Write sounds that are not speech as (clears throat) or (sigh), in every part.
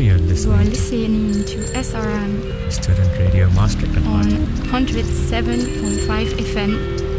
you're You are listening to listening to SRM Student Radio Maastricht on 107.5 FM.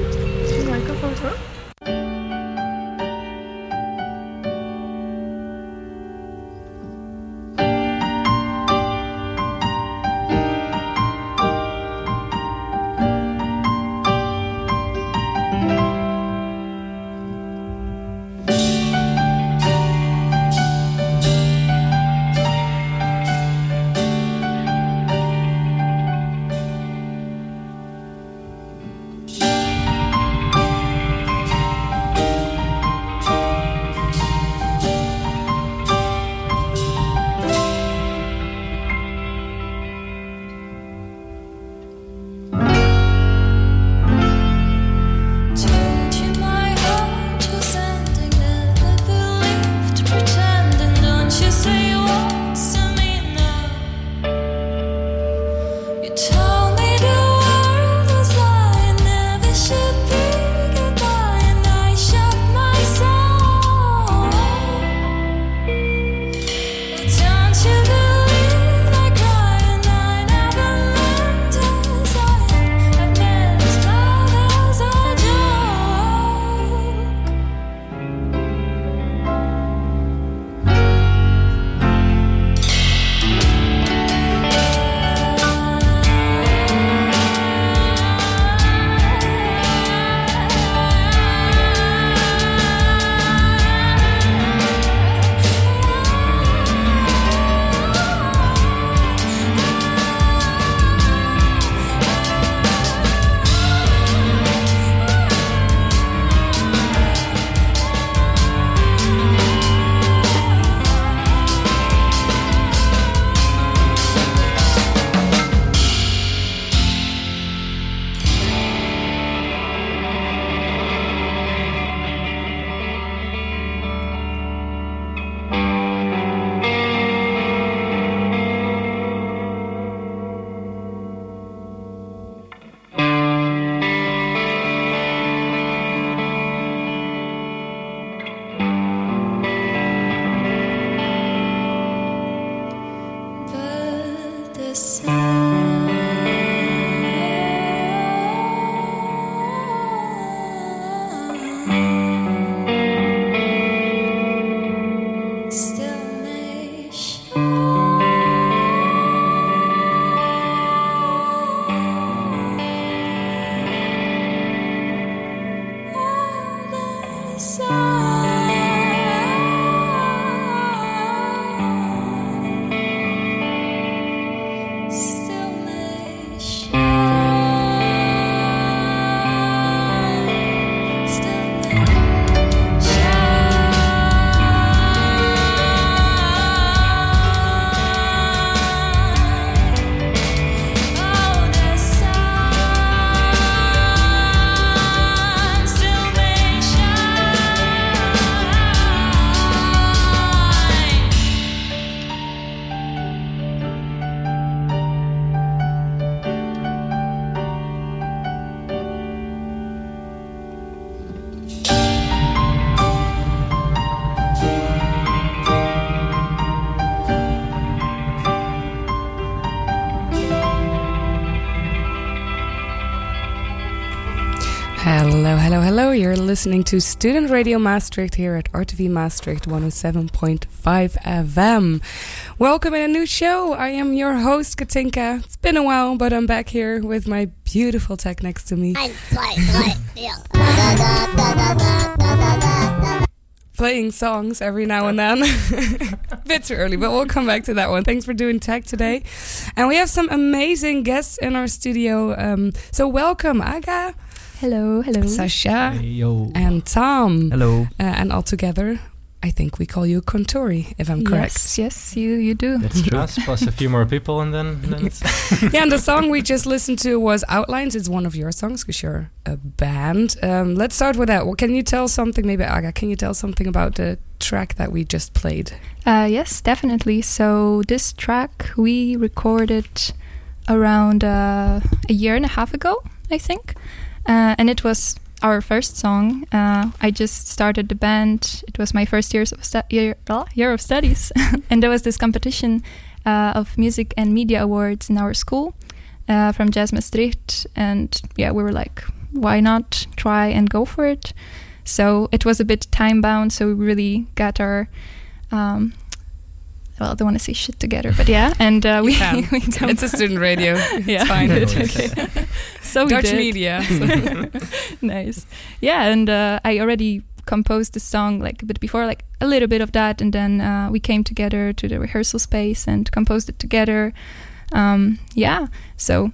listening to Student Radio Maastricht here at RTV Maastricht 107.5 FM. Welcome in a new show. I am your host, Katinka. It's been a while, but I'm back here with my beautiful tech next to me. (laughs) Playing songs every now and then. a (laughs) bit too early, but we'll come back to that one. Thanks for doing tech today. And we have some amazing guests in our studio. Um, so, welcome, Aga. Hello, hello. Sasha, yo. and Tom. Hello. Uh, and all together, I think we call you Kontury, if I'm correct. Yes, yes, you, you do. That's (laughs) true. Us plus a few more people, and then, then (laughs) yeah, and the song we just listened to was Outlines. It's one of your songs because you're a band. Um, let's start with that. Well, can you tell something, maybe Aga, can you tell something about the track that we just played? Uh, yes, definitely. So this track we recorded around uh, a year and a half ago, I think, uh, and it was our first song. Uh, I just started the band. It was my first years of stu- year, uh, year of studies, (laughs) and there was this competition uh, of music and media awards in our school uh, from Jazz Maastricht, and yeah, we were like, why not try and go for it? So it was a bit time bound, so we really got our. Um, well, I don't want to say shit together, but yeah, and uh, we, can. (laughs) we come- It's a student radio. (laughs) yeah, It's fine. good, (laughs) okay. so we Dutch did. media. nice. Yeah, and uh, I already composed the song like a bit before, like a little bit of that, and then uh, we came together to the rehearsal space and composed it together. Um, yeah, so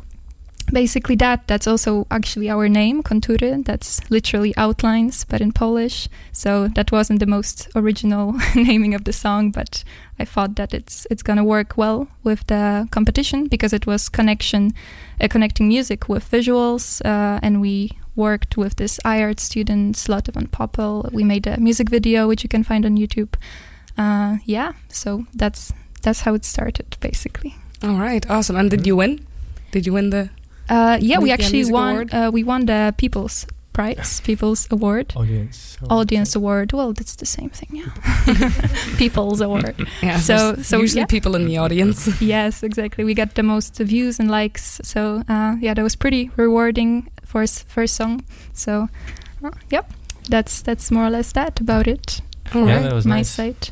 basically that. That's also actually our name, Kontury. That's literally outlines, but in Polish. So that wasn't the most original (laughs) naming of the song, but I thought that it's it's gonna work well with the competition because it was connection, uh, connecting music with visuals, uh, and we worked with this iArt student Lotte van Poppel. We made a music video which you can find on YouTube. Uh, yeah, so that's that's how it started basically. All right, awesome. And did you win? Did you win the? Uh, yeah, we actually Music won. Uh, we won the People's Prize, People's Award, Audience. Audience Award. Well, that's the same thing, yeah. (laughs) (laughs) People's Award. (laughs) Yeah. So- so, usually yeah. people in the audience. yes, exactly. We got the most views and likes. So uh, yeah, that was pretty rewarding for his first song. So uh, yep, that's that's more or less that about it. All Yeah, right. that was My nice. side.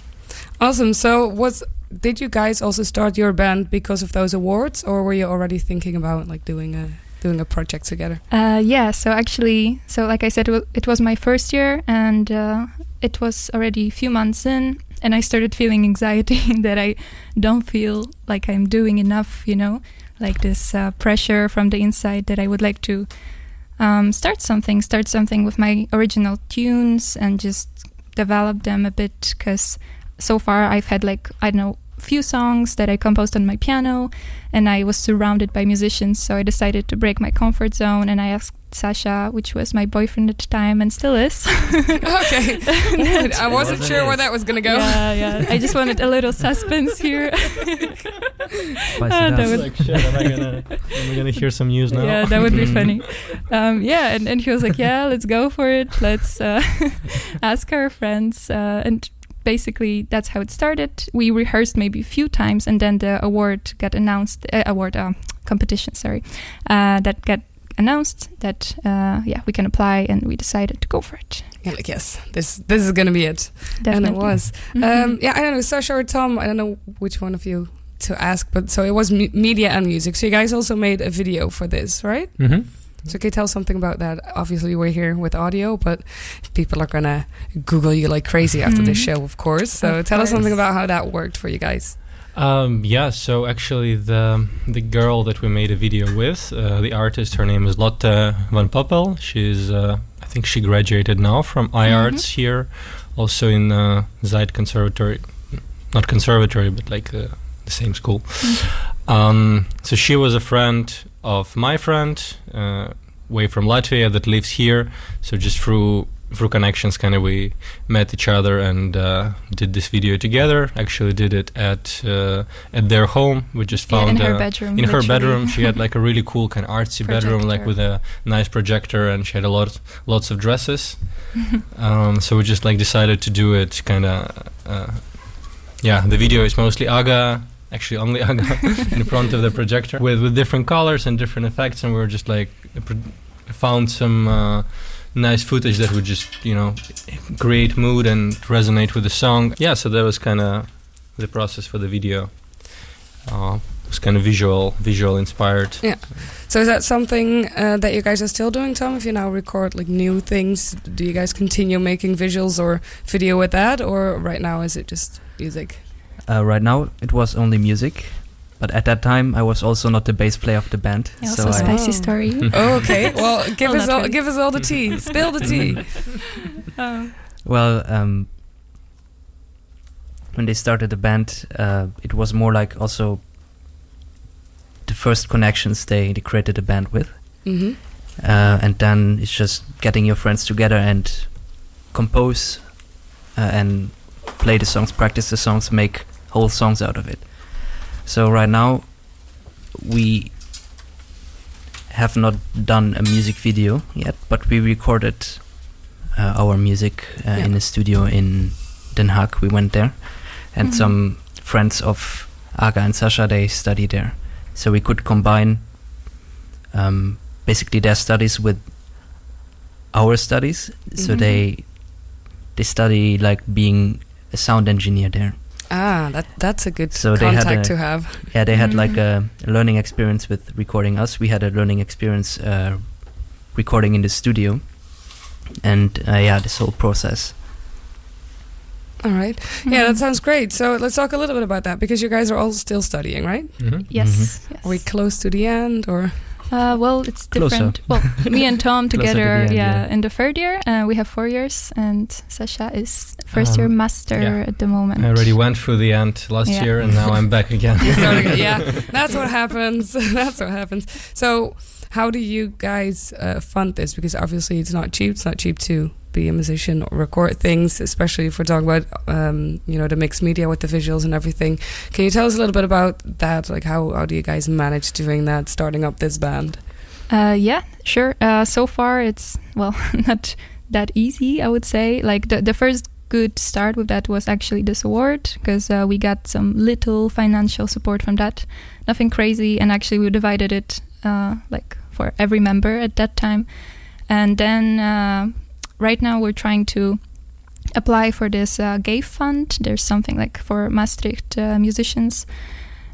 Awesome. So was did you guys also start your band because of those awards, or were you already thinking about like doing a doing a project together? Uh, yeah, so actually, so like I said, it was my first year, and uh, it was already a few months in, and I started feeling anxiety (laughs) that I don't feel like I'm doing enough, you know, like this uh, pressure from the inside that I would like to um, start something, start something with my original tunes and just develop them a bit, because so far I've had like, I don't know, few songs that I composed on my piano and I was surrounded by musicians, so I decided to break my comfort zone and I asked Sasha, which was my boyfriend at the time and still is. (laughs) okay. I wasn't Wasn't sure it? where that was gonna go. Yeah, yeah. I just wanted a little suspense here. Spice (laughs) Ah, that up. would- like, shit, gonna, am I gonna hear some news now? Yeah, that would be (laughs) funny. Um, yeah, and, and he was like, "Yeah, let's go for it. Let's uh, ask our friends." Uh, and basically, that's how it started. We rehearsed maybe a few times, and then the award got announced. Uh, award uh, competition, sorry, uh, that got announced that uh, yeah we can apply, and we decided to go for it. Yeah, like yes, this this is gonna be it, Definitely. and it was. Mhm. Um, yeah, I don't know, Sasha or Tom. I don't know which one of you to ask, but so it was me- media and music. So you guys also made a video for this, right? hmm So can you tell something about that? Obviously, we're here with audio, but people are gonna Google you like crazy after this Mhm. show, of course. So Of tell us something about how that worked for you guys. Um, yeah, so actually the the girl that we made a video with, uh, the artist, her name is Lotte van Poppel. She's, uh, I think she graduated now from iArts here, also in uh, Zuyd Conservatory, not conservatory, but like uh, the same school. Um, so she was a friend of my friend, uh, way from Latvia, that lives here. So just through through connections, kind of we met each other and uh, did this video together. Actually, did it at uh, at their home. We just Yeah, found in her bedroom. in her bedroom. She had like a really (laughs) cool kind of artsy bedroom, like with a nice projector, and she had a lot lots of dresses. (laughs) um, so we just like decided to do it kind of. Uh, yeah, the video is mostly Aga. Actually, only (laughs) in front of the projector with with different colors and different effects, and we were just like found some uh, nice footage that would just you know create mood and resonate with the song. Yeah, so that was kind of the process for the video. Uh, it was kind of visual, visual inspired. Yeah. So is that something uh, that you guys are still doing, Tom? If you now record like new things, do you guys continue making visuals or video with that, or right now is it just music? Uh, right now, it was only music, but at that time, I was also not the bass player of the band. Yeah, so also I, spicy Oh. story. (laughs) Oh, okay. (laughs) Well, give Well, us all really. give us all the tea. Spill the tea. Oh. (laughs) well, um, when they started the band, uh, it was more like also the first connections they, they created a band with. hmm uh, and then it's just getting your friends together and compose uh, and play the songs, practice the songs, make whole songs out of it. So right now we have not done a music video yet, but we recorded uh, our music uh, Yeah. in a studio in Den Haag. We went there, and Mhm. some friends of Aga and Sasha they study there, so we could combine um, basically their studies with our studies. So Mhm. they they study like being a sound engineer there. Ah, that that's a good So they had contact a- to have. Yeah, they had like a Mhm. learning experience with recording us. We had a learning experience uh, recording in the studio, and uh, yeah, this whole process. All right. Yeah, that Mhm. sounds great. So let's talk a little bit about that because you guys are all still studying, right? Mhm. Yes. Yes. Are we close to the end or? Uh, well, it's Closer. different. Well, (laughs) me and Tom Closer to together, end, yeah, yeah. in the third year, uh, we have four years, and Sasha is first year Um, master yeah. at the moment. I already went through the end last Yeah. year, and now I'm back again. (laughs) You again. yeah, (laughs) that's what happens. that's what happens. So, how do you guys uh, fund this? Because obviously, it's not cheap. It's not cheap to be a musician or record things, especially if we're talking about um, you know the mixed media with the visuals and everything. Can you tell us a little bit about that? Like, how how do you guys manage doing that, starting up this band? Uh, yeah, sure. Uh, so far, it's well (laughs) not that easy. I would say. Like the the first good start with that was actually this award because uh, we got some little financial support from that. Nothing crazy, and actually we divided it uh, like for every member at that time. And then uh, right now we're trying to apply for this uh, GAVE fund. There's something like for Maastricht uh, musicians.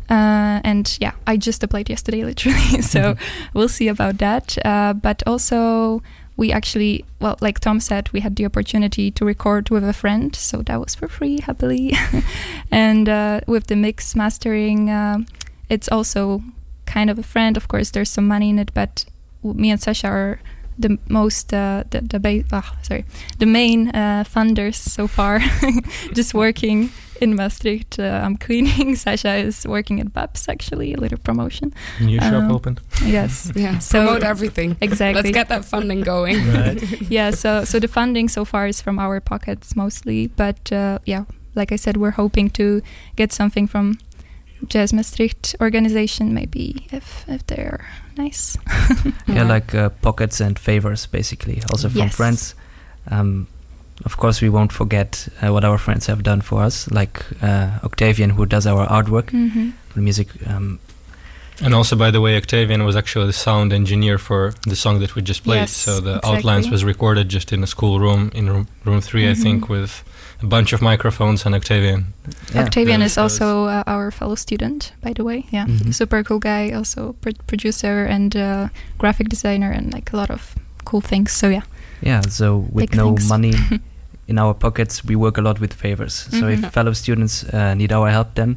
Uh, and yeah, I just applied yesterday, (laughs) literally. (laughs) so we'll see about that. Uh, but also, we actually, well, like Tom said, we had the opportunity to record with a friend, so that was for free, happily. (laughs) and uh, with the mix mastering, um it's also kind of a friend. Of course, there's some money in it, but me and Sasha are the most uh, the the ba- ah, sorry the main uh, funders so far. (laughs) Just working in Maastricht. Uh, I'm cleaning. (laughs) Sasha is working at Babs actually, a little promotion. New shop Um, opened. Yes, (laughs) Yeah, So- promote everything. exactly. Let's get that funding going. Right. yeah, so so the funding so far is from our pockets mostly, but uh, yeah, like I said, we're hoping to get something from Jazz Maastricht organization, maybe if if they're nice. (laughs) Yeah, Alright. like uh, pockets and favors, basically, also from Yes. friends. Um, of course, we won't forget uh, what our friends have done for us, like uh, Octavian, who does our artwork, hmm the music. Um, And also, by the way, Octavian was actually the sound engineer for the song that we just played. Yes, so the exactly. outlines was recorded just in a school room in room, room 3 I Mhm. think, with a bunch of microphones and Octavian. yeah. Octavian Yeah, is so also uh, our fellow student, by the way. Yeah, Mhm. super cool guy, also pr- producer and uh, graphic designer, and like a lot of cool things. So yeah, Yeah, so with Big no thanks. money (laughs) in our pockets, we work a lot with favors. So Mhm. if fellow students uh, need our help, then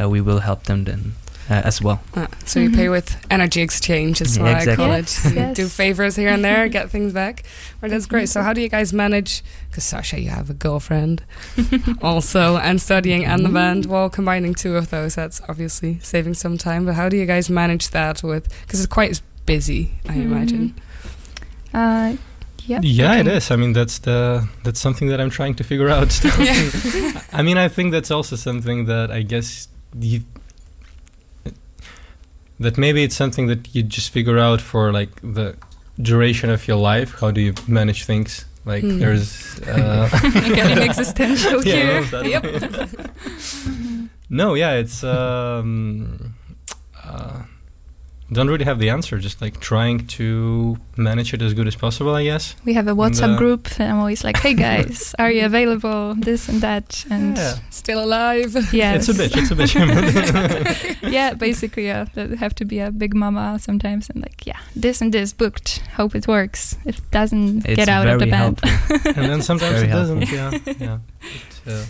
uh, we will help them then uh, as well. Ah, so you Mhm. pay with energy exchange, is Yeah, what I call Yes, it. Yes. Do favors here and there, (laughs) get things back. Well, that's great. So how do you guys manage? Because Sasha, you have a girlfriend (laughs) also, and studying and the band. Well, combining two of those, that's obviously saving some time. But how do you guys manage that with? Because it's quite busy, I imagine. uh, yeah, Yeah, it okay. is. I mean, that's the that's something that I'm trying to figure out. Still. (laughs) I mean, I think that's also something that I guess you that maybe it's something that you just figure out for like the duration of your life. How do you manage things? Like Hmm. there's (laughs) uh, Getting existential (laughs) Yeah, here. well, Yep. (laughs) no, yeah, it's um, uh, don't really have the answer. Just like trying to manage it as good as possible, I guess. We have a And, WhatsApp uh, group, and I'm always like, "Hey (laughs) guys, are you available? This and that." And yeah, Still alive. Yeah, it's a bitch. It's a bitch. (laughs) yeah, basically, yeah, they have to be a big mama sometimes, and like, yeah, this and this booked. Hope it works. If it doesn't, It's get out of the very band. and then sometimes Very it helpful. doesn't. Yeah, yeah. It, uh,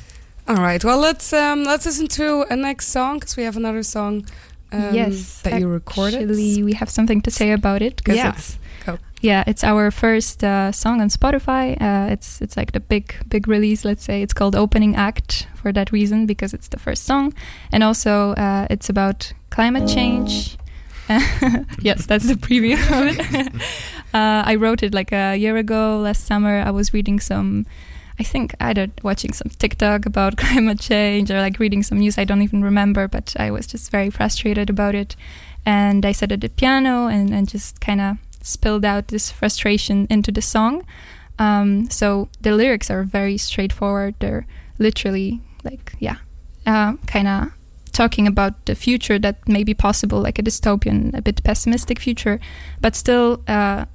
All right. Well, let's um, let's listen to a next song because we have another song. Um, yes, that you recorded. Actually, we have something to say about it because Yeah, it's go. yeah, it's our first uh, song on Spotify. Uh, it's it's like the big big release. Let's say it's called Opening Act for that reason because it's the first song, and also uh, it's about climate change. (laughs) yes, that's the preview of it. (laughs) uh, I wrote it like a year ago, last summer. I was reading some. I think either watching some TikTok about (laughs) climate change or like reading some news. I don't even remember, but I was just very frustrated about it. and I sat at the piano and, and just kind of spilled out this frustration into the song. Um, so the lyrics are very straightforward. They're literally like, yeah, uh, kind of talking about the future that may be possible, like a dystopian, a bit pessimistic future, but still, uh,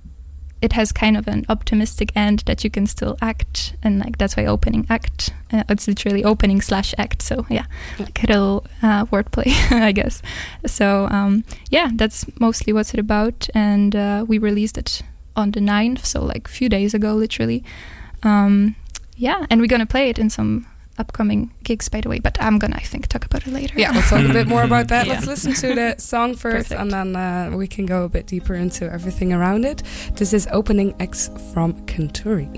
it has kind of an optimistic end that you can still act, and like that's why opening act. Uh, it's literally opening slash act. So yeah, like a little uh, wordplay, (laughs) I guess. So um, yeah, that's mostly what's it about, and uh, we released it on the 9th, so like a few days ago, literally. Um, yeah, and we're gonna play it in some upcoming gigs, by the way. But I'm gonna, I think, talk about it later. Yeah, we'll talk a bit more about that. (laughs) Yeah. Let's listen to the song first, Perfect. and then uh, we can go a bit deeper into everything around it. This is opening act from Kontury.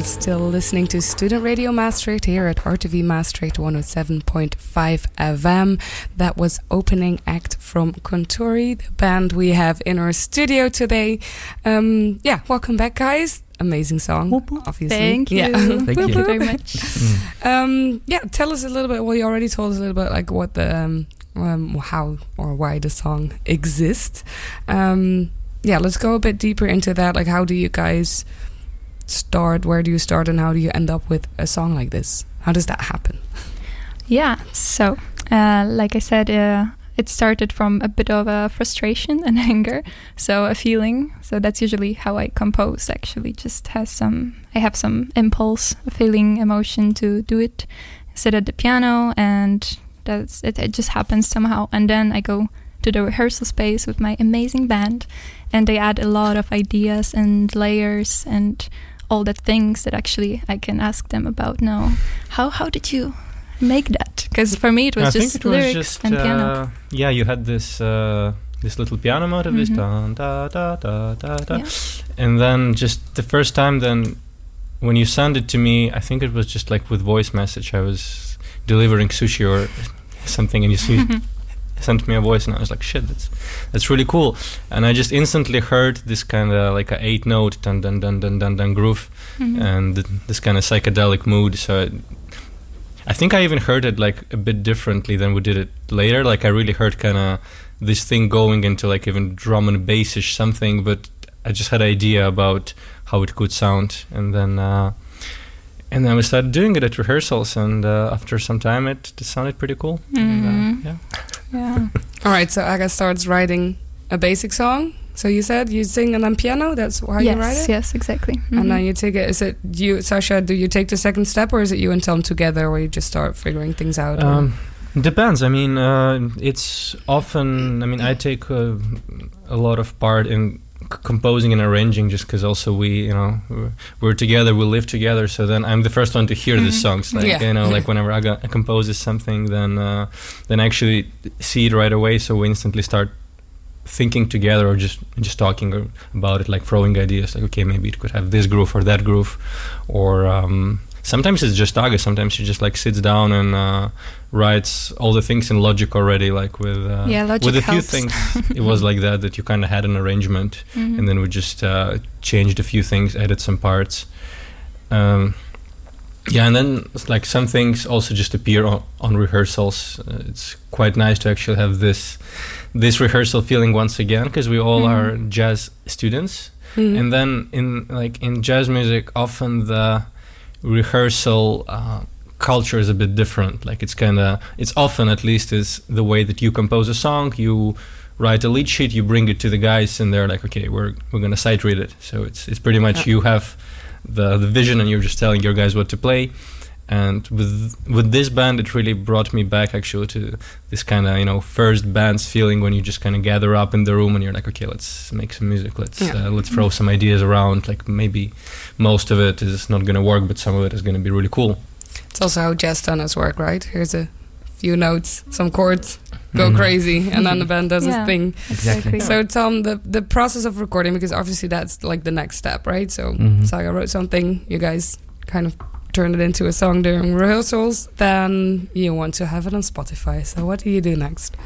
You're still listening to Student Radio Maastricht here at RTV Maastricht 107.5 FM. That was opening act from Kontury, the band we have in our studio today. Um, yeah, welcome back, guys. Amazing song, obviously. Thank you. Yeah. (laughs) Thank Thank you. you very much. Mm. Um, yeah, tell us a little bit. Well, you already told us a little bit like what the um, um, how or why the song exists. Um, yeah, let's go a bit deeper into that. Like, how do you guys start? Where do you start, and how do you end up with a song like this? How does that happen? Yeah. So, uh, like I said, uh, it started from a bit of a frustration and (laughs) anger, so a feeling. So that's usually how I compose. Actually, just has some. I have some impulse, a feeling, emotion to do it. Sit at the piano, and that's it. It just happens somehow, and then I go to the rehearsal space with my amazing band, and they add a lot of ideas and layers and all the things that actually I can ask them about now. How how did you make that? Because for me it was I just it was lyrics just and piano. uh, yeah. You had this uh, this little piano motive, this Mhm. dun, da da da da da, Yeah. and then just the first time, then when you sent it to me, I think it was just like with voice message. I was delivering sushi or something, and you see, (laughs) sent me a voice, and I was like, shit, that's that's really cool. And I just instantly heard this kind of like a eight note dun dun dun dun dun dun groove, Mhm. and th- this kind of psychedelic mood. So it, I think I even heard it like a bit differently than we did it later. Like I really heard kind of this thing going into like even drum and bassish something, but I just had an idea about how it could sound, and then uh, and then we started doing it at rehearsals, and uh, after some time, it, it sounded pretty cool. And, uh, Mhm. yeah. Yeah. All right, so Aga starts writing a basic song. So you said you sing and then piano. That's how you write yes, it. yes, exactly. And Mhm. then you take it. Is it you, Sasha? Do you take the second step, or is it you and Tom together, where you just start figuring things out? Um, depends. I mean, uh, it's often. I mean, I take uh, a lot of part in c- composing and arranging, just because also we, you know, we're, we're together, we live together. So then I'm the first one to hear the Mhm. songs. Like Yeah. you know, like whenever I, got, I composes something, then uh, then I actually see it right away. So we instantly start thinking together or just just talking about it like throwing ideas like okay maybe it could have this groove or that groove or um, sometimes it's just Aga sometimes she just like sits down and uh, writes all the things in Logic already like with uh, Yeah, Logic with a few things (laughs) it was like that that you kind of had an arrangement Mhm. and then we just uh, changed a few things added some parts um, yeah and then like some things also just appear on, on rehearsals uh, it's quite nice to actually have this this rehearsal feeling once again because we all Mhm. are jazz students Mhm. and then in like in jazz music often the rehearsal uh, culture is a bit different. Like it's kind of it's often at least is the way that you compose a song you write a lead sheet you bring it to the guys and they're like okay we're we're gonna sight read it. So it's it's pretty much you have the the vision and you're just telling your guys what to play. And with with this band it really brought me back actually to this kind of you know first bands feeling when you just kind of gather up in the room and you're like okay let's make some music. Let's Yeah. uh, let's throw some ideas around. Like maybe most of it is not going to work but some of it is going to be really cool It's also how jazz tunnels work, right? Here's a few notes, some chords, go Mhm. crazy, and then the band does Yeah. its thing. Exactly. So Tom, the the process of recording, because obviously that's like the next step, right? So Mhm. Saga wrote something, you guys kind of turned it into a song during rehearsals. Then you want to have it on Spotify. So what do you do next?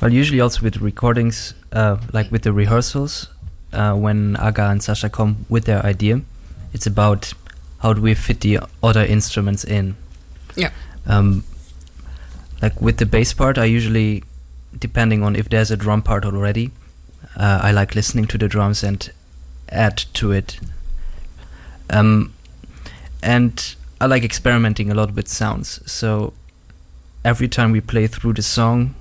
Well, usually also with recordings, uh, like with the rehearsals, uh, when Aga and Sasha come with their idea, it's about how do we fit the other instruments in. Yeah. Um, like with the bass part, I usually, depending on if there's a drum part already, uh, I like listening to the drums and add to it. Um, and I like experimenting a lot with sounds. So every time we play through the song,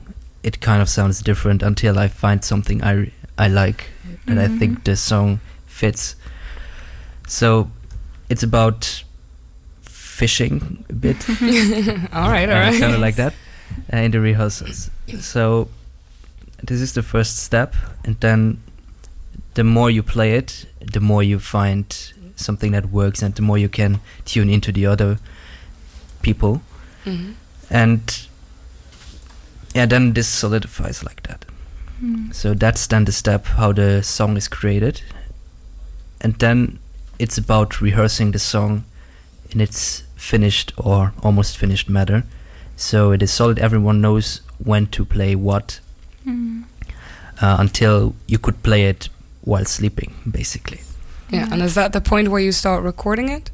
it kind of sounds different until I find something I I like and I think the song fits. So it's about fishing a bit, (laughs) all right, all right. kind of like that uh, in the rehearsals. So this is the first step, and then the more you play it, the more you find something that works, and the more you can tune into the other people Mhm. and yeah then this solidifies like that Mm. so that's then the step how the song is created and then it's about rehearsing the song in its finished or almost finished matter so it is solid everyone knows when to play what Mm. uh, until you could play it while sleeping basically Yeah, and is that the point where you start recording it?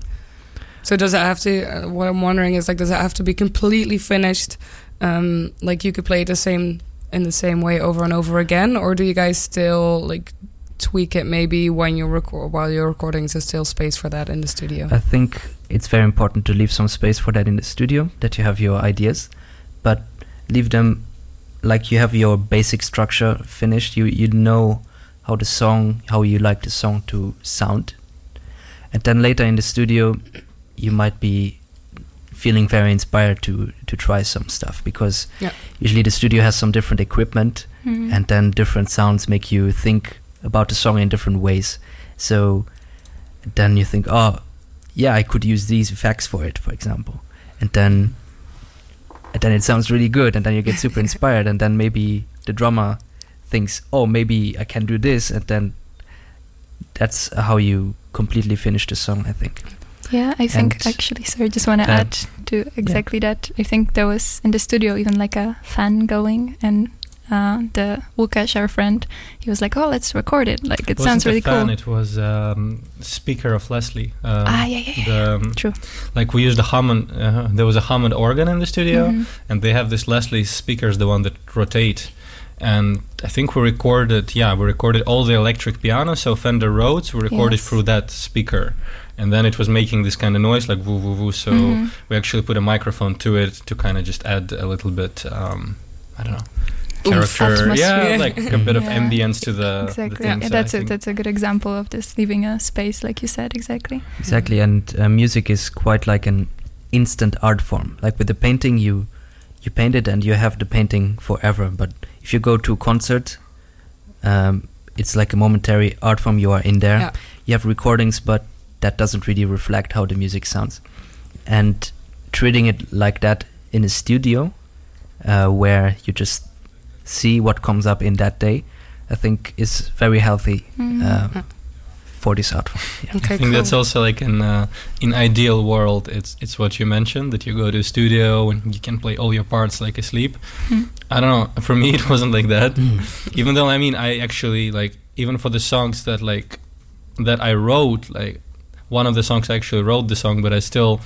So does it have to? Uh, what I'm wondering is like, does it have to be completely finished? Um, like you could play it the same in the same way over and over again, or do you guys still like tweak it maybe when you record while you're recording? Is still space for that in the studio? I think it's very important to leave some space for that in the studio, that you have your ideas, but leave them like you have your basic structure finished. You you know how the song, how you like the song to sound, and then later in the studio, you might be feeling very inspired to to try some stuff because Yeah. usually the studio has some different equipment Mhm. and then different sounds make you think about the song in different ways. So then you think, oh, yeah, I could use these effects for it, for example, and then and then it sounds really good, and then you get (laughs) super inspired, and then maybe the drummer thinks, oh, maybe I can do this, and then that's how you completely finish the song. I think. Yeah, I think And actually, sorry, just want to add to exactly that. I think there was in the studio even like a fan going, and uh, the Łukasz, our friend, he was like, "Oh, let's record it. Like it wasn't sounds really fan, cool." It was um, speaker of Leslie. Um, ah, yeah, yeah, yeah. the, um, True. like we used a Hammond. Uh, there was a Hammond organ in the studio, Mhm. and they have this Leslie speakers, the one that rotate. And I think we recorded, yeah, we recorded all the electric piano, so Fender Rhodes, we recorded Yes. through that speaker. And then it was making this kind of noise, like woo woo woo. So Mhm. we actually put a microphone to it to kind of just add a little bit, um, I don't know, Oomph. character. Yeah, (laughs) like a bit of Yeah. ambience to the, the exactly. things. Yeah, that's a think. that's a good example of this leaving a space, like you said, exactly. Exactly, and uh, music is quite like an instant art form. Like with the painting, you you paint it and you have the painting forever. But if you go to a concert, um, it's like a momentary art form. You are in there. Yeah. You have recordings, but that doesn't really reflect how the music sounds. And treating it like that in a studio, uh, where you just see what comes up in that day, I think is very healthy uh, for this art form. Yeah. Okay, I think that's also like in uh, in ideal world, it's it's what you mentioned that you go to a studio and you can play all your parts like asleep. Hmm. I don't know. For me, (laughs) it wasn't like that. even though I mean, I actually like even for the songs that like that I wrote, like one of the songs I actually wrote the song, but I still.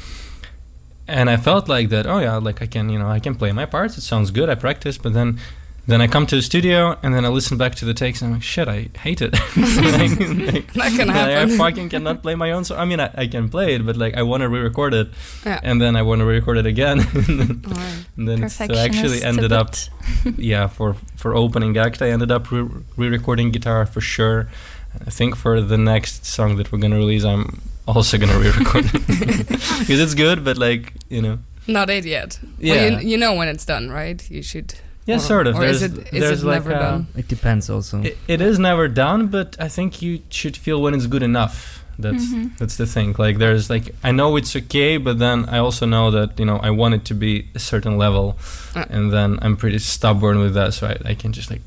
And I felt like that. Oh yeah, like I can, you know, I can play my parts. It sounds good. I practice, but then, then I come to the studio and then I listen back to the takes and I'm like, shit, I hate it. (laughs) Like- like- (laughs) That can like, I fucking cannot play my own song. I mean, I, I can play it, but like I want to re-record it, Yeah. and then I want to re-record it again. (laughs) and then it's, so I actually ended up, yeah, for for opening act, I ended up re- re-recording guitar for sure. I think for the next song that we're gonna release, I'm also gonna re-record it because it's good, but like you know, Not it yet. yeah, Well, you, you know when it's done, right? You should. Yeah, or- sort of. Or there's is it is there's it like never a- done? It depends also. It, it is never done, but I think you should feel when it's good enough. That's Mhm. that's the thing. Like there's like I know it's okay, but then I also know that you know I want it to be a certain level, Uh. and then I'm pretty stubborn with that, so I, I can just like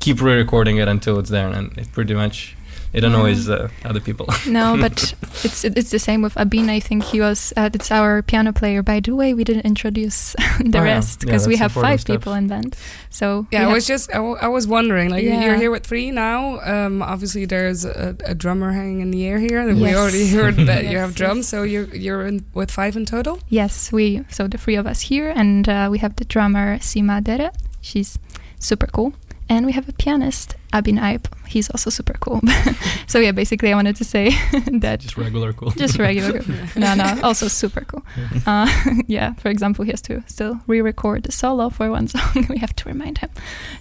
keep re-recording it until it's there, and it pretty much it annoys uh, other people. (laughs) no, but it's it's the same with Abin. I think he was. Uh, it's our piano player. By the way, we didn't introduce (laughs) the Oh, yeah. rest Yeah, because we have five stuff. people in band. So Yeah, I was just I, w- I was wondering like Yeah. you're here with three now. Um, obviously there's a, a drummer hanging in the air here. and We already heard that you (laughs) have drums, yes. so you're you're in with five in total. Yes, we so the three of us here, and uh, we have the drummer Sima Dere. She's super cool, and we have a pianist Abin Aip. He's also super cool. (laughs) so yeah, basically, I wanted to say (laughs) that just regular cool. just regular. Cool. (laughs) no, no, also super cool. Uh, yeah, for example, he has to still re-record the solo for one song. we have to remind him.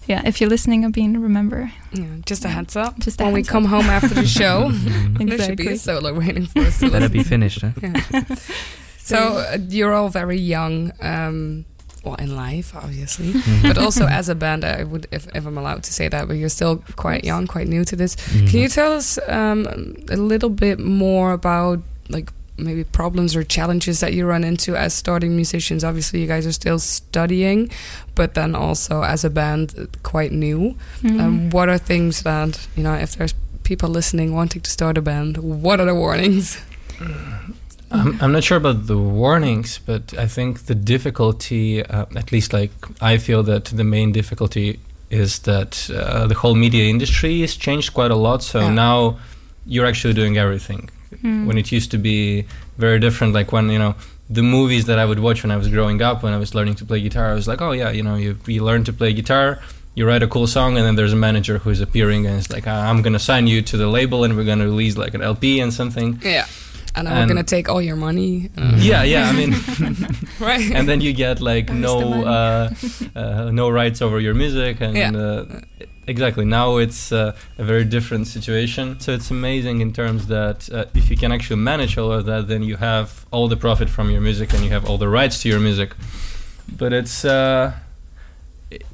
Yeah, if you're listening, Abin, remember. Yeah, just a heads up. Just a when we come up. home after the show, Mhm. there should be a solo waiting for us. to Better listen. be finished. Huh? Yeah. So uh, you're all very young, um, well, in life, obviously, Mhm. but also as a band. I would, if, if I'm allowed to say that, but you're still quite young, quite new to this. Mhm. Can you tell us um, a little bit more about like maybe problems or challenges that you run into as starting musicians? Obviously, you guys are still studying, but then also as a band, uh, quite new. Mm. Um, what are things that you know? If there's people listening wanting to start a band, what are the warnings? I'm, I'm not sure about the warnings, but I think the difficulty, uh, at least like I feel that the main difficulty is that uh, the whole media industry has changed quite a lot. So Yeah. now you're actually doing everything. Mm. When it used to be very different, like when, you know, the movies that I would watch when I was growing up, when I was learning to play guitar, I was like, oh yeah, you know, you, you learn to play guitar you write a cool song and then there's a manager who's appearing and it's like "Ah, i'm gonna sign you to the label and we're gonna release like an lp and something Yeah. And we're gonna take all your money. uh, yeah yeah i mean (laughs) (laughs) right. and then you get like Where's no uh, uh, no rights over your music and Yeah. uh, exactly now it's uh, a very different situation so it's amazing in terms that uh, if you can actually manage all of that then you have all the profit from your music and you have all the rights to your music but it's uh,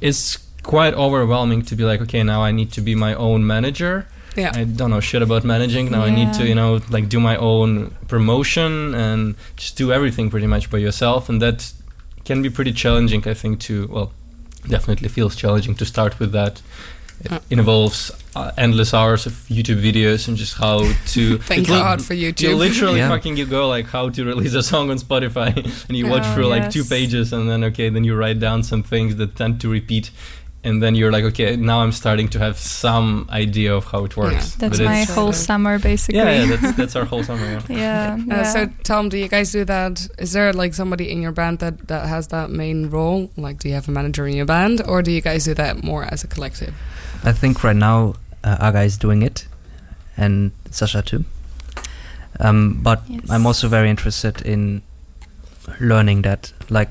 it's quite overwhelming to be like okay now i need to be my own manager yeah. I don't know shit about managing. Now I need to, you know, like do my own promotion and just do everything pretty much by yourself. And that can be pretty challenging, I think, to, well, definitely feels challenging to start with that. It Uh. involves uh, endless hours of YouTube videos and just how to. (laughs) Thank it li- God for YouTube. You literally Yeah. fucking you go like how to release a song on Spotify (laughs) and you watch Oh, through like two pages and then okay then you write down some things that tend to repeat and then you're like okay now I'm starting to have some idea of how it works. That's But my it's- whole summer, basically. yeah, yeah that's, (laughs) that's our whole summer. Yeah. yeah. Uh, yeah. So, Tom, do you guys do that? Is there like somebody in your band that, that has that main role? Like, do you have a manager in your band, or do you guys do that more as a collective? I think right now uh, Aga is doing it, and Sasha too. Um, but Yes. I'm also very interested in learning that, like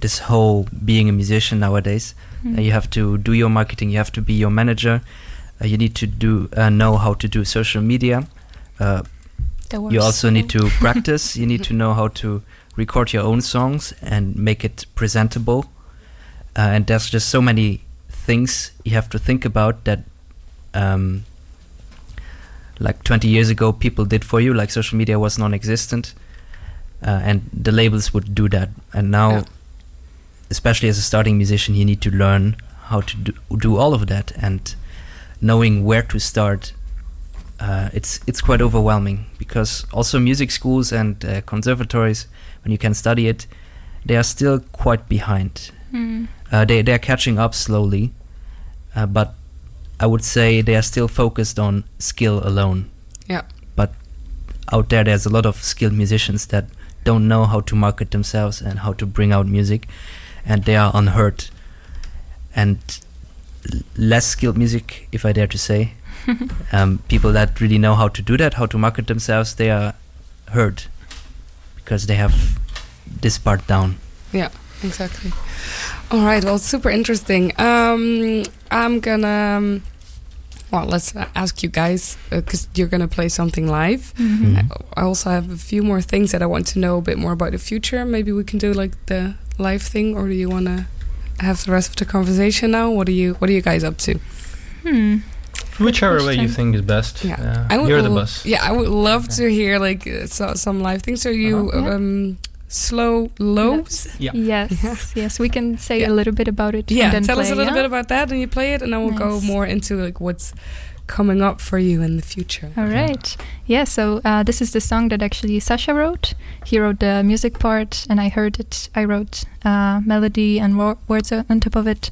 this whole being a musician nowadays, Hmm. uh, you have to do your marketing, you have to be your manager, uh, you need to do uh, know how to do social media. Uh, you also need to (laughs) practice. You need to know how to record your own songs and make it presentable. Uh, and there's just so many things you have to think about that, um, like 20 years ago, people did for you. Like social media was non-existent, uh, and the labels would do that. And now, Yeah. Especially as a starting musician, you need to learn how to do, do all of that and knowing where to start uh, it's it's quite overwhelming because also music schools and uh, conservatories, when you can study it, they are still quite behind. Hmm. Uh, they they are catching up slowly, uh, but I would say they are still focused on skill alone. Yeah. But out there, there's a lot of skilled musicians that don't know how to market themselves and how to bring out music, and they are unheard. And less skilled music, if I dare to say, (laughs) um, people that really know how to do that, how to market themselves, they are heard because they have this part down. Yeah, exactly. All right. Well, super interesting. Um, I'm gonna. Um, well, let's uh, ask you guys because you're gonna play something live. Mhm. Mhm. I also have a few more things that I want to know a bit more about the future. Maybe we can do like the live thing, or do you want to have the rest of the conversation now? What are you What are you guys up to? Hmm. Whichever way you think is best. Yeah. Uh, I would you're the l- boss. Yeah, I would love to hear like uh, so, some live things. Are you Uh-huh. Yeah. um, slow lows? Yeah. Yes, Yeah. yes, we can say Yeah. a little bit about it. Yeah, and then tell us a little yeah? bit about that, and you play it, and then we'll go more into like what's coming up for you in the future. All right. Yeah, so uh, this is the song that actually Sasha wrote. He wrote the music part, and I heard it. I wrote uh, melody and wo- words on top of it.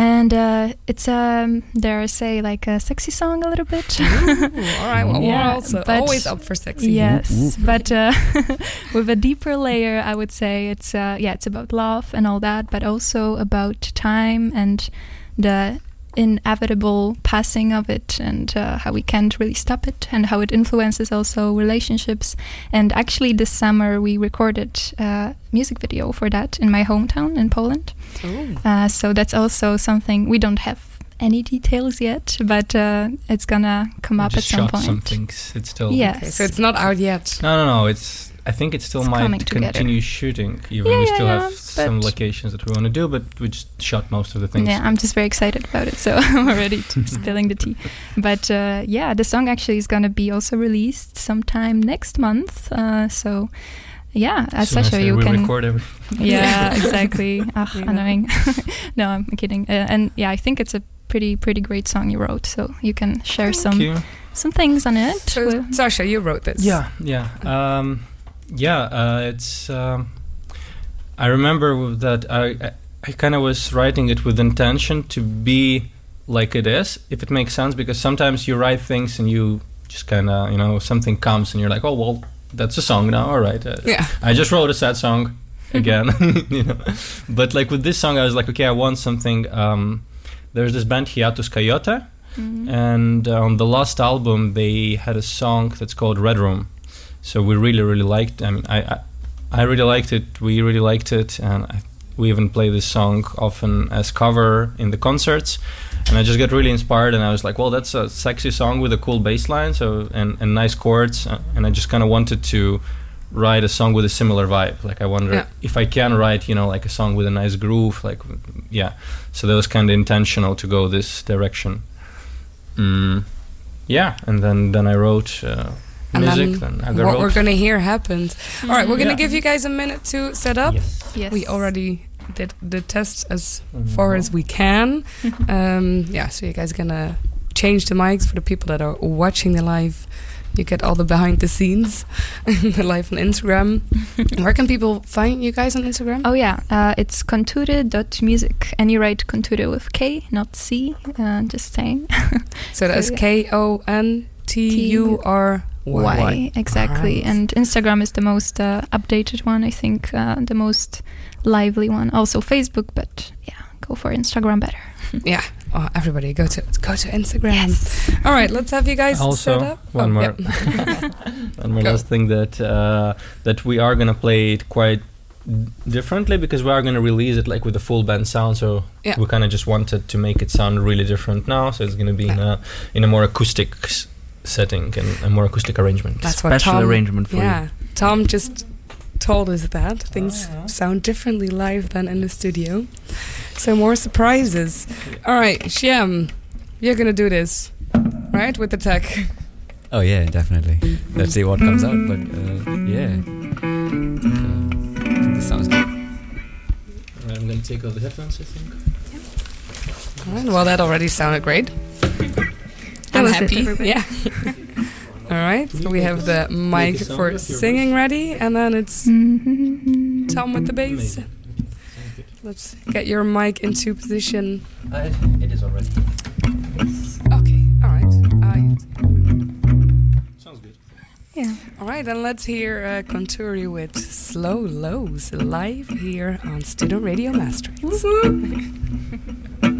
And uh, it's, um, dare I say, like a sexy song a little bit. Ooh, all right, well, we're also but- always up for sexy. Yes, but uh, (laughs) with a deeper layer, I would say it's uh, yeah, it's about love and all that, but also about time and the inevitable passing of it and uh, how we can't really stop it and how it influences also relationships. And actually, this summer we recorded a music video for that in my hometown in Poland. Uh, so that's also something we don't have any details yet, but uh, it's gonna come We up at just some shot point. some things. It's still. Yes. Okay, so it's not out yet. No, no, no. It's. I think it still It's might coming together. continue shooting, even Yeah, we still yeah, have some locations that we want to do, but we just shot most of the things. Yeah, I'm just very excited about it, so (laughs) I'm already (laughs) t- spilling the tea. But uh, yeah, the song actually is gonna be also released sometime next month. Uh, so yeah, as Soon Sasha, you will can. record every. (laughs) Yeah, exactly. Ugh, You annoying. no, I'm kidding. Uh, and yeah, I think it's a pretty pretty great song you wrote. So you can share some you. some things on it. So, Sasha, you wrote this. Yeah, yeah, um, yeah. Uh, it's. Um, I remember that I I, kind of was writing it with intention to be like it is, if it makes sense, because sometimes you write things and you just kind of you know something comes and you're like, oh well, that's a song now. All right, uh, Yeah. I just wrote a sad song again, (laughs) you know. But like with this song, I was like, okay, I want something um, there's this band Hiatus Kaiyote, Mhm. and uh, on the last album they had a song that's called Red Room. So we really, really liked. I mean, I, I, I really liked it. We really liked it, and I, we even play this song often as cover in the concerts. And I just got really inspired, and I was like, "Well, that's a sexy song with a cool bass line, so and, and nice chords." uh, And I just kind of wanted to write a song with a similar vibe. Like I wonder Yeah. if I can write, you know, like a song with a nice groove. Like, yeah. So that was kind of intentional to go this direction. Mm, yeah, and then then I wrote uh, music. then Then, I what wrote. we're gonna hear happens. All right, we're gonna Yeah. give you guys a minute to set up. Yes. Yes. We already did the tests as Mhm. far as we can. (laughs) um, yeah, so you guys gonna change the mics for the people that are watching the live. You get all the behind the scenes, (laughs) the live on Instagram. (laughs) Where can people find you guys on Instagram? Oh yeah, uh, it's kontury.music, and you write Kontury with K, not C. Uh, just saying. so that's so, yeah. K O N T U R Y. Y exactly, Alright. and Instagram is the most uh, updated one. I think uh, the most lively one. Also Facebook, but yeah, go for Instagram better. (laughs) Yeah. Oh, everybody, go to go to Instagram. Yes. All right, let's have you guys Also, set up. one Oh, more. yeah. (laughs) (laughs) One more Go. last thing that uh, that we are gonna play it quite differently because we are gonna release it like with a full band sound. So Yeah. we kind of just wanted to make it sound really different now. So it's gonna be in a in a more acoustic s- setting and a more acoustic arrangement. That's what Special Tom. arrangement for yeah, you. Tom just told us that things Oh, yeah. sound differently live than in the studio. So more surprises. All right, Shem, you're gonna do this, right, with the tech. Oh yeah, definitely. Let's see what comes out. But uh, yeah, uh, this sounds good. I'm gonna take off the headphones. I think. All right, well, that already sounded great. That I'm was it, happy. everybody. yeah. (laughs) All right, so we have the mic it for like your singing ready, and then it's Mhm. Tom with the bass. Let's get your mic into position. Uh, it is already. Okay, all right. I Sounds good. Yeah. All right, then let's hear uh, Kontury with Slow Lows live here on Student Radio Maastricht. (laughs)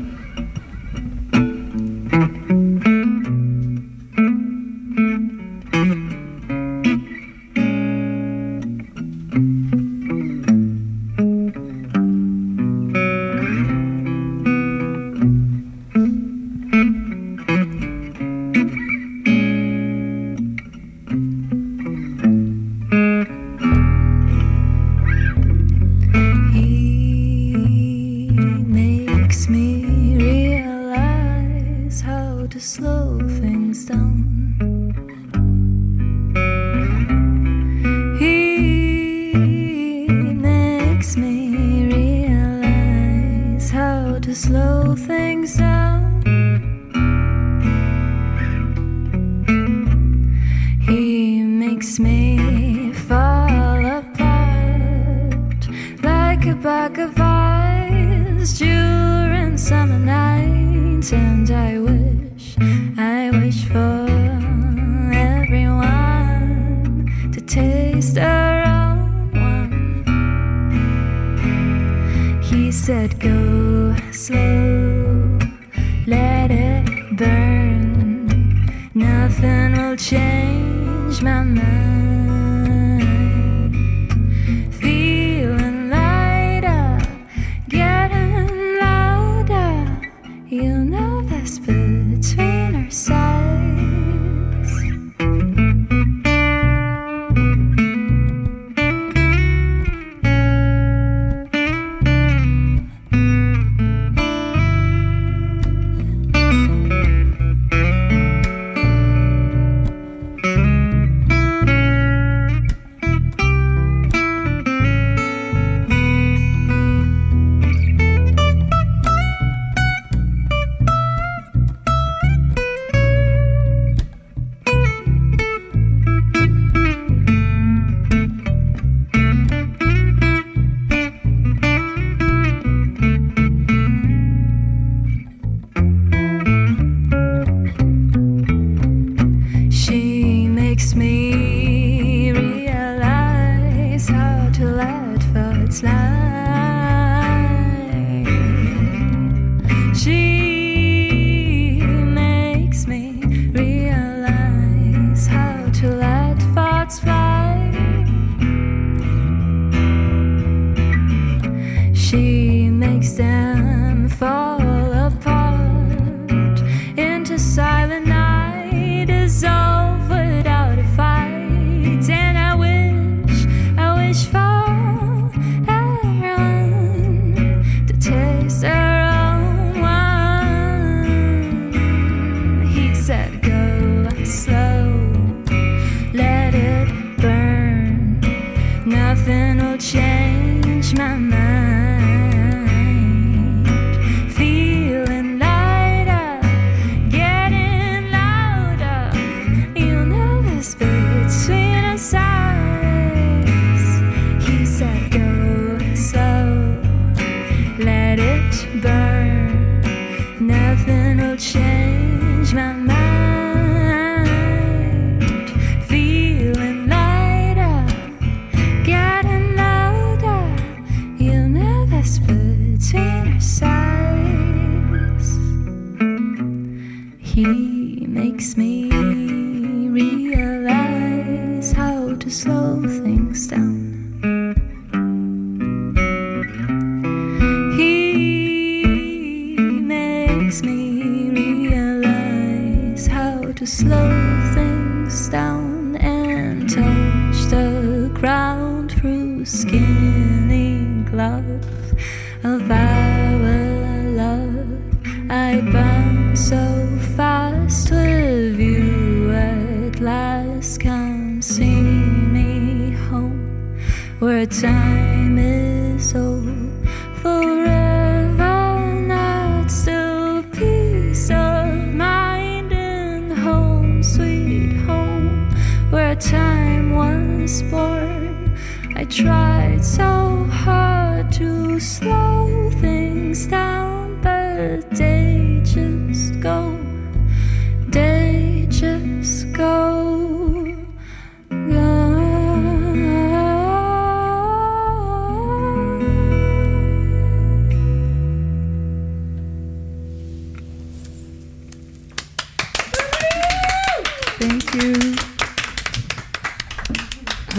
Thank you.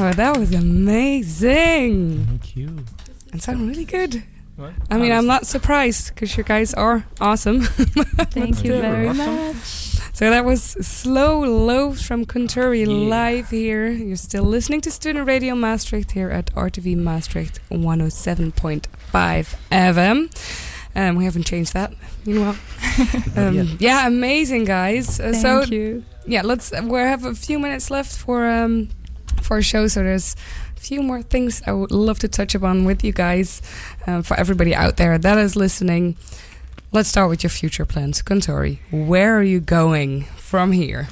Oh, that was amazing. Thank you. It sounded really good. What? I mean, I'm not surprised because you guys are awesome. Thank you good. very Awesome. much. So that was Slow Lows from Kontury Yeah. live here. You're still listening to Student Radio Maastricht here at RTV Maastricht 107.5 FM. Um, we haven't changed that. Meanwhile, (laughs) um, yeah, amazing guys. Uh, Thank so you. yeah, let's. We have a few minutes left for um, for a show. So there's a few more things I would love to touch upon with you guys. Uh, for everybody out there that is listening, let's start with your future plans. Kontury, where are you going from here?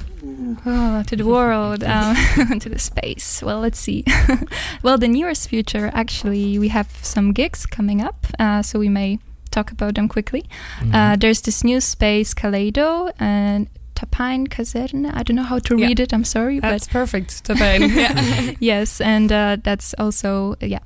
Oh, to the world, um, (laughs) to the space. Well, let's see. (laughs) well, the nearest future, actually, we have some gigs coming up, uh, so we may talk about them quickly. Mm-hmm. Uh, there's this new space, Kaleido, and Tapijn Kazerne. I don't know how to Yeah. read it. I'm sorry, That's perfect, Tabane. (laughs) yeah. yes, and uh, that's also yeah.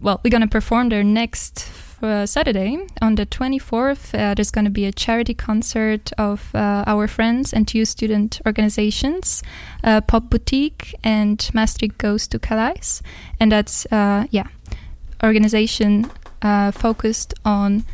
Well, we're gonna perform there next uh, Saturday on the 24th. Uh, there's gonna be a charity concert of uh, our friends and two student organizations, uh, Pop Boutique and Maastricht Goes to Calais, and that's uh, yeah, organization uh, focused on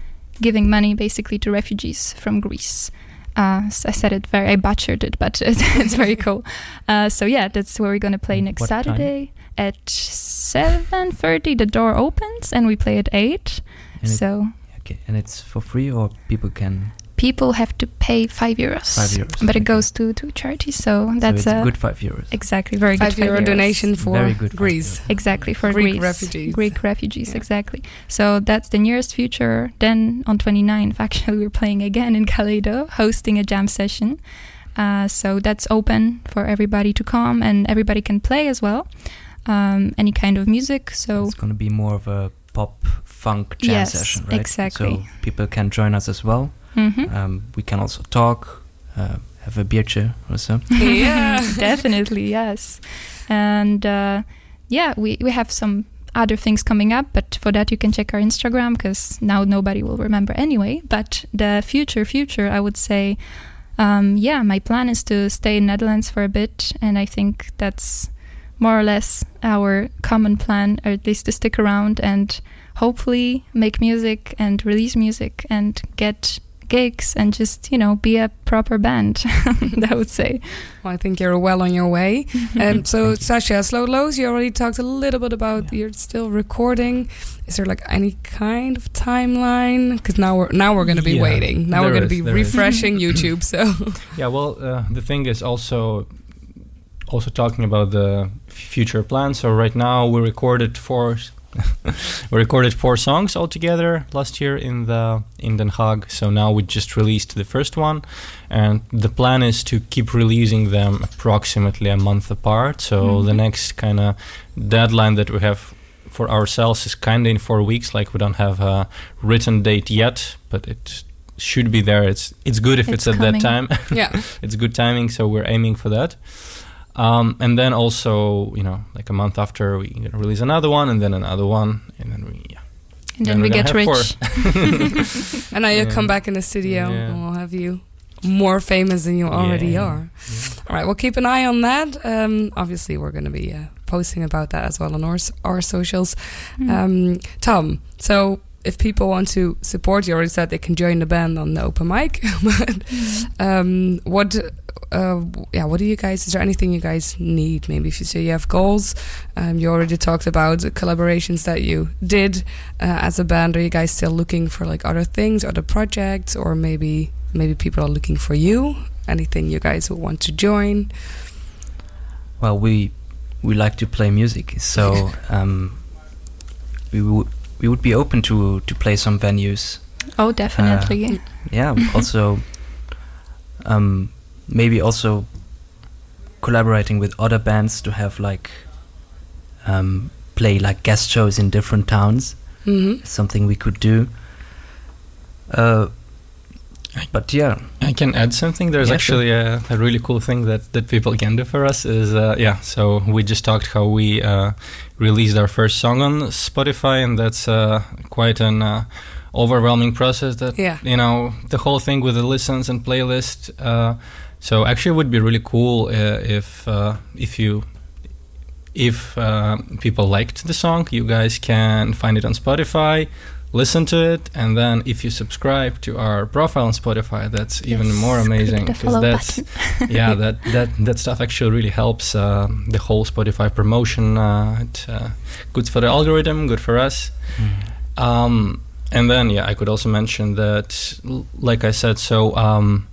giving money basically to refugees from Greece. Uh, s- I said it very, I butchered it, but (laughs) it's, it's very cool. Uh, so yeah, that's where we're gonna play next What time? Saturday at seven thirty. The door opens and we play at eight. And it- so okay, and it's for free or people can. People have to pay five euros. Five euros, but it goes to to charity. So that's so it's a good five euros. exactly very Five good euro euros. donation for Very good Greece. Exactly for Greek Greece. refugees. Greek refugees, Yeah. exactly. So that's the nearest future. Then on 29th, (laughs) actually, we're playing again in Kaleido, hosting a jam session. Uh, so that's open for everybody to come, and everybody can play as well. Um, any kind of music. So it's going to be more of a pop funk jam Yes, session, right? exactly. So people can join us as well. Mhm. Um, we can also talk, uh, have a biertje or so. Yeah. (laughs) definitely yes and uh, yeah we, we have some other things coming up but for that you can check our instagram because now nobody will remember anyway but the future future i would say um, yeah my plan is to stay in netherlands for a bit and i think that's more or less our common plan or at least to stick around and hopefully make music and release music and get gigs and just you know be a proper band. (laughs) I would say. Well, I think you're well on your way. (laughs) Um, so, Sasha, Slow Lows, you already talked a little bit about you're still recording. Is there like any kind of timeline? Because now we're now we're going to be Yeah, waiting. Now we're going to be there is. refreshing (laughs) YouTube. So, Yeah, well, uh, the thing is also also talking about the future plans. So right now we recorded four (laughs) we recorded four songs altogether last year in the in Den Haag. So now we just released the first one, and the plan is to keep releasing them approximately a month apart. So the Mhm. next kind of deadline that we have for ourselves is kind of in four weeks. Like we don't have a written date yet, but it should be there. It's it's good if It's it's, at that time. yeah. (laughs) it's good timing, so we're aiming for that. Um, and then also, you know, like a month after, we release another one, and then another one, and then we, yeah. And Then then we get rich. (laughs) And now you Yeah. come back in the studio Yeah. and we'll have you more famous than you already Yeah. are. All right, well, keep an eye on that. Um, obviously, we're going to be uh, posting about that as well on our, our socials. Mm. Um, Tom, so if people want to support you, already said they can join the band on the open mic. (laughs) but um, what, uh, yeah, what do you guys? Is there anything you guys need? Maybe if you say you have goals, um, you already talked about collaborations that you did uh, as a band. Are you guys still looking for like other things, other projects, or maybe maybe people are looking for you? Anything you guys would want to join? Well, we we like to play music, so (laughs) um, we would we would be open to to play some venues. oh, definitely. Yeah, also um, maybe also collaborating with other bands to have like um, play like guest shows in different towns. Mm-hmm. Something we could do. Uh, but yeah, I can add something. There's Yeah, actually a, a really cool thing that, that people can do for us is uh, yeah. So we just talked how we uh, released our first song on Spotify, and that's uh, quite an uh, overwhelming process. That Yeah. you know the whole thing with the listens and playlist. So actually, it would be really cool uh, if uh, if you if uh, people liked the song, you guys can find it on Spotify, listen to it, and then if you subscribe to our profile on Spotify, that's even more amazing because that's (laughs) yeah that that that stuff actually really helps uh, the whole Spotify promotion. Uh, it, uh, good for the algorithm, good for us. Um, and then, yeah, I could also mention that, like I said, so um,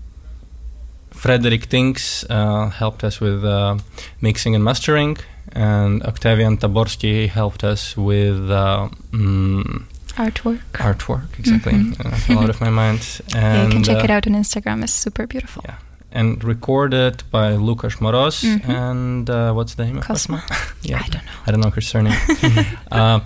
Frederick Tinks uh, helped us with uh, mixing and mastering, and Octavian Taborski helped us with uh, mm, Artwork. artwork. Exactly, Mhm. uh, fell out of my mind. And, yeah, you can check uh, it out on Instagram. It's super beautiful. Yeah. And recorded by Lukas Moros Mhm. and uh, what's the name? of Cosmo. (laughs) Yeah, I don't know. I don't know her surname. (laughs) uh,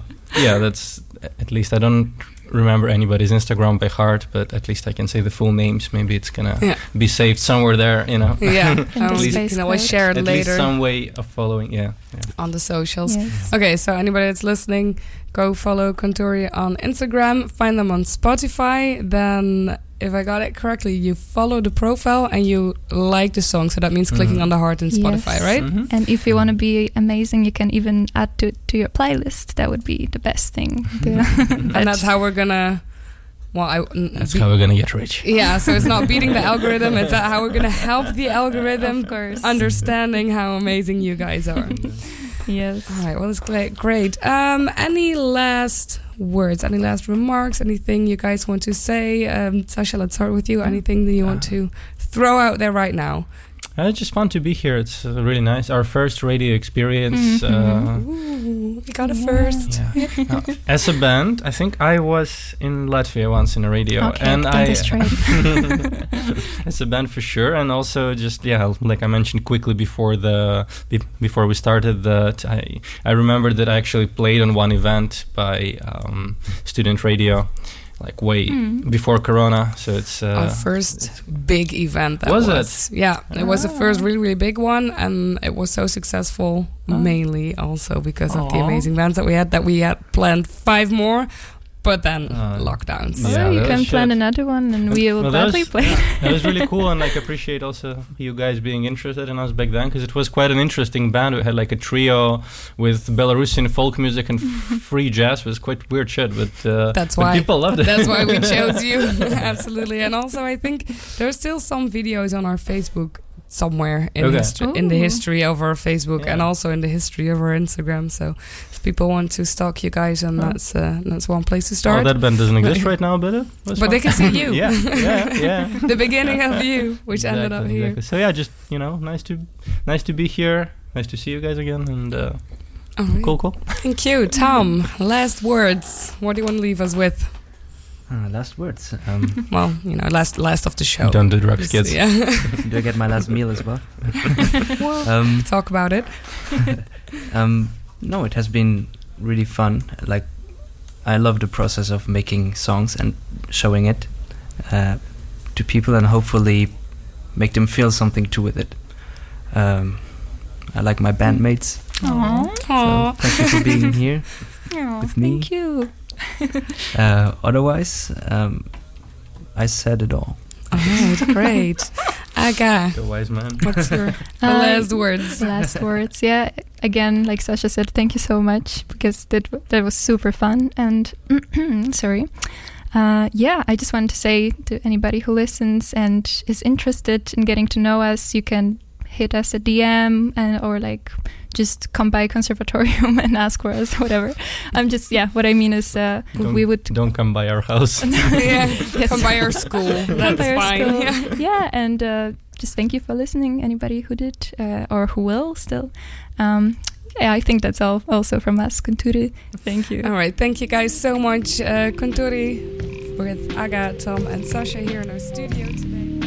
yeah, that's at least I don't remember anybody's Instagram by heart, but at least I can say the full names. Maybe it's gonna Yeah. be saved somewhere there, you know. Yeah, (laughs) In the um, you space can always share it at least later some way of following. Yeah, yeah. on the socials. Yes. Okay, so anybody that's listening, go follow Kontury on Instagram, find them on Spotify. Then, if I got it correctly, you follow the profile and you like the song. So that means clicking Mhm. on the heart in Spotify, Yes. right? Mhm. And if you want to be amazing, you can even add to to your playlist. That would be the best thing. (laughs) (laughs) And that's how we're gonna. Well, I. n- That's be- how we're gonna get rich. Yeah, so it's not beating the (laughs) algorithm. It's how we're gonna help the algorithm Of course. understanding how amazing you guys are. Yes. All right, well, that's great. Great. Um, any last words? Any last remarks? Anything you guys want to say? Um, Sasha, let's start with you. Anything that you want to throw out there right now? Uh, it's just fun to be here. It's uh, really nice. Our first radio experience. Mhm. Uh, Ooh, we got a Yeah. first. yeah. Uh, as a band, I think I was in Latvia once in a radio, Okay, and I (laughs) as a band for sure, and also just yeah, like I mentioned quickly before the be, before we started that I I remember that I actually played on one event by um, student radio, like way Mm. before Corona. So it's uh, Our first big event. That Was was, it? Yeah, it was the first Ah. really, really big one, and it was so successful Oh. mainly also because of the amazing bands that we had. That we had planned five more, but then Uh, lockdowns. Yeah, or you can plan shit. another one, and we will Well, that gladly was- play. that was really cool and like (laughs) appreciate also you guys being interested in us back then because it was quite an interesting band we had like a trio with belarusian folk music and (laughs) free jazz it was quite weird shit but uh, That's but why- people loved it That's why we (laughs) chose you. Absolutely. And also, I think there's still some videos on our Facebook somewhere in, Okay. history, in the history of our Facebook and also in the history of our Instagram. So if people want to stalk you guys, and Oh. that's uh, that's one place to start. oh, start. that band doesn't exist (laughs) right now but it was but they can see you. (laughs) yeah yeah yeah (laughs) the beginning of you, which ended up here. exactly. so yeah just you know nice to nice to be here nice to see you guys again and uh, All right. cool cool Thank you, Tom. Last words. What do you want to leave us with? Uh, last words. Um, Well, you know, last last of the show. don't do drugs kids Yeah. do I get my last meal as well? well, Um, talk about it. um, no, it has been really fun. Like, I love the process of making songs and showing it uh, to people, and hopefully make them feel something too with it. Um, I like my bandmates. Aww. Aw. So thank you for being (laughs) here with me. Thank you. (laughs) Uh, otherwise, um, I said it all. All right, great. (laughs) Aga, the wise man. What's your (laughs) Uh, last words? last words yeah. Again like sasha said thank you so much because that that was super fun and (clears throat) sorry. Uh, yeah i just wanted to say to anybody who listens and is interested in getting to know us you can hit us a dm and or like just come by conservatorium (laughs) and ask for us (laughs) whatever i'm just yeah what i mean is uh, we would don't come by our house (laughs) yeah, Yes. come by our school. That's Vampire fine. School. Yeah. yeah, and uh, just thank you for listening. Anybody who did uh, or who will still. Um, yeah, I think that's all. Also from us, Kontury. Thank you. All right, thank you guys so much. Uh, Kontury with Aga, Tom, and Sasha here in our studio today.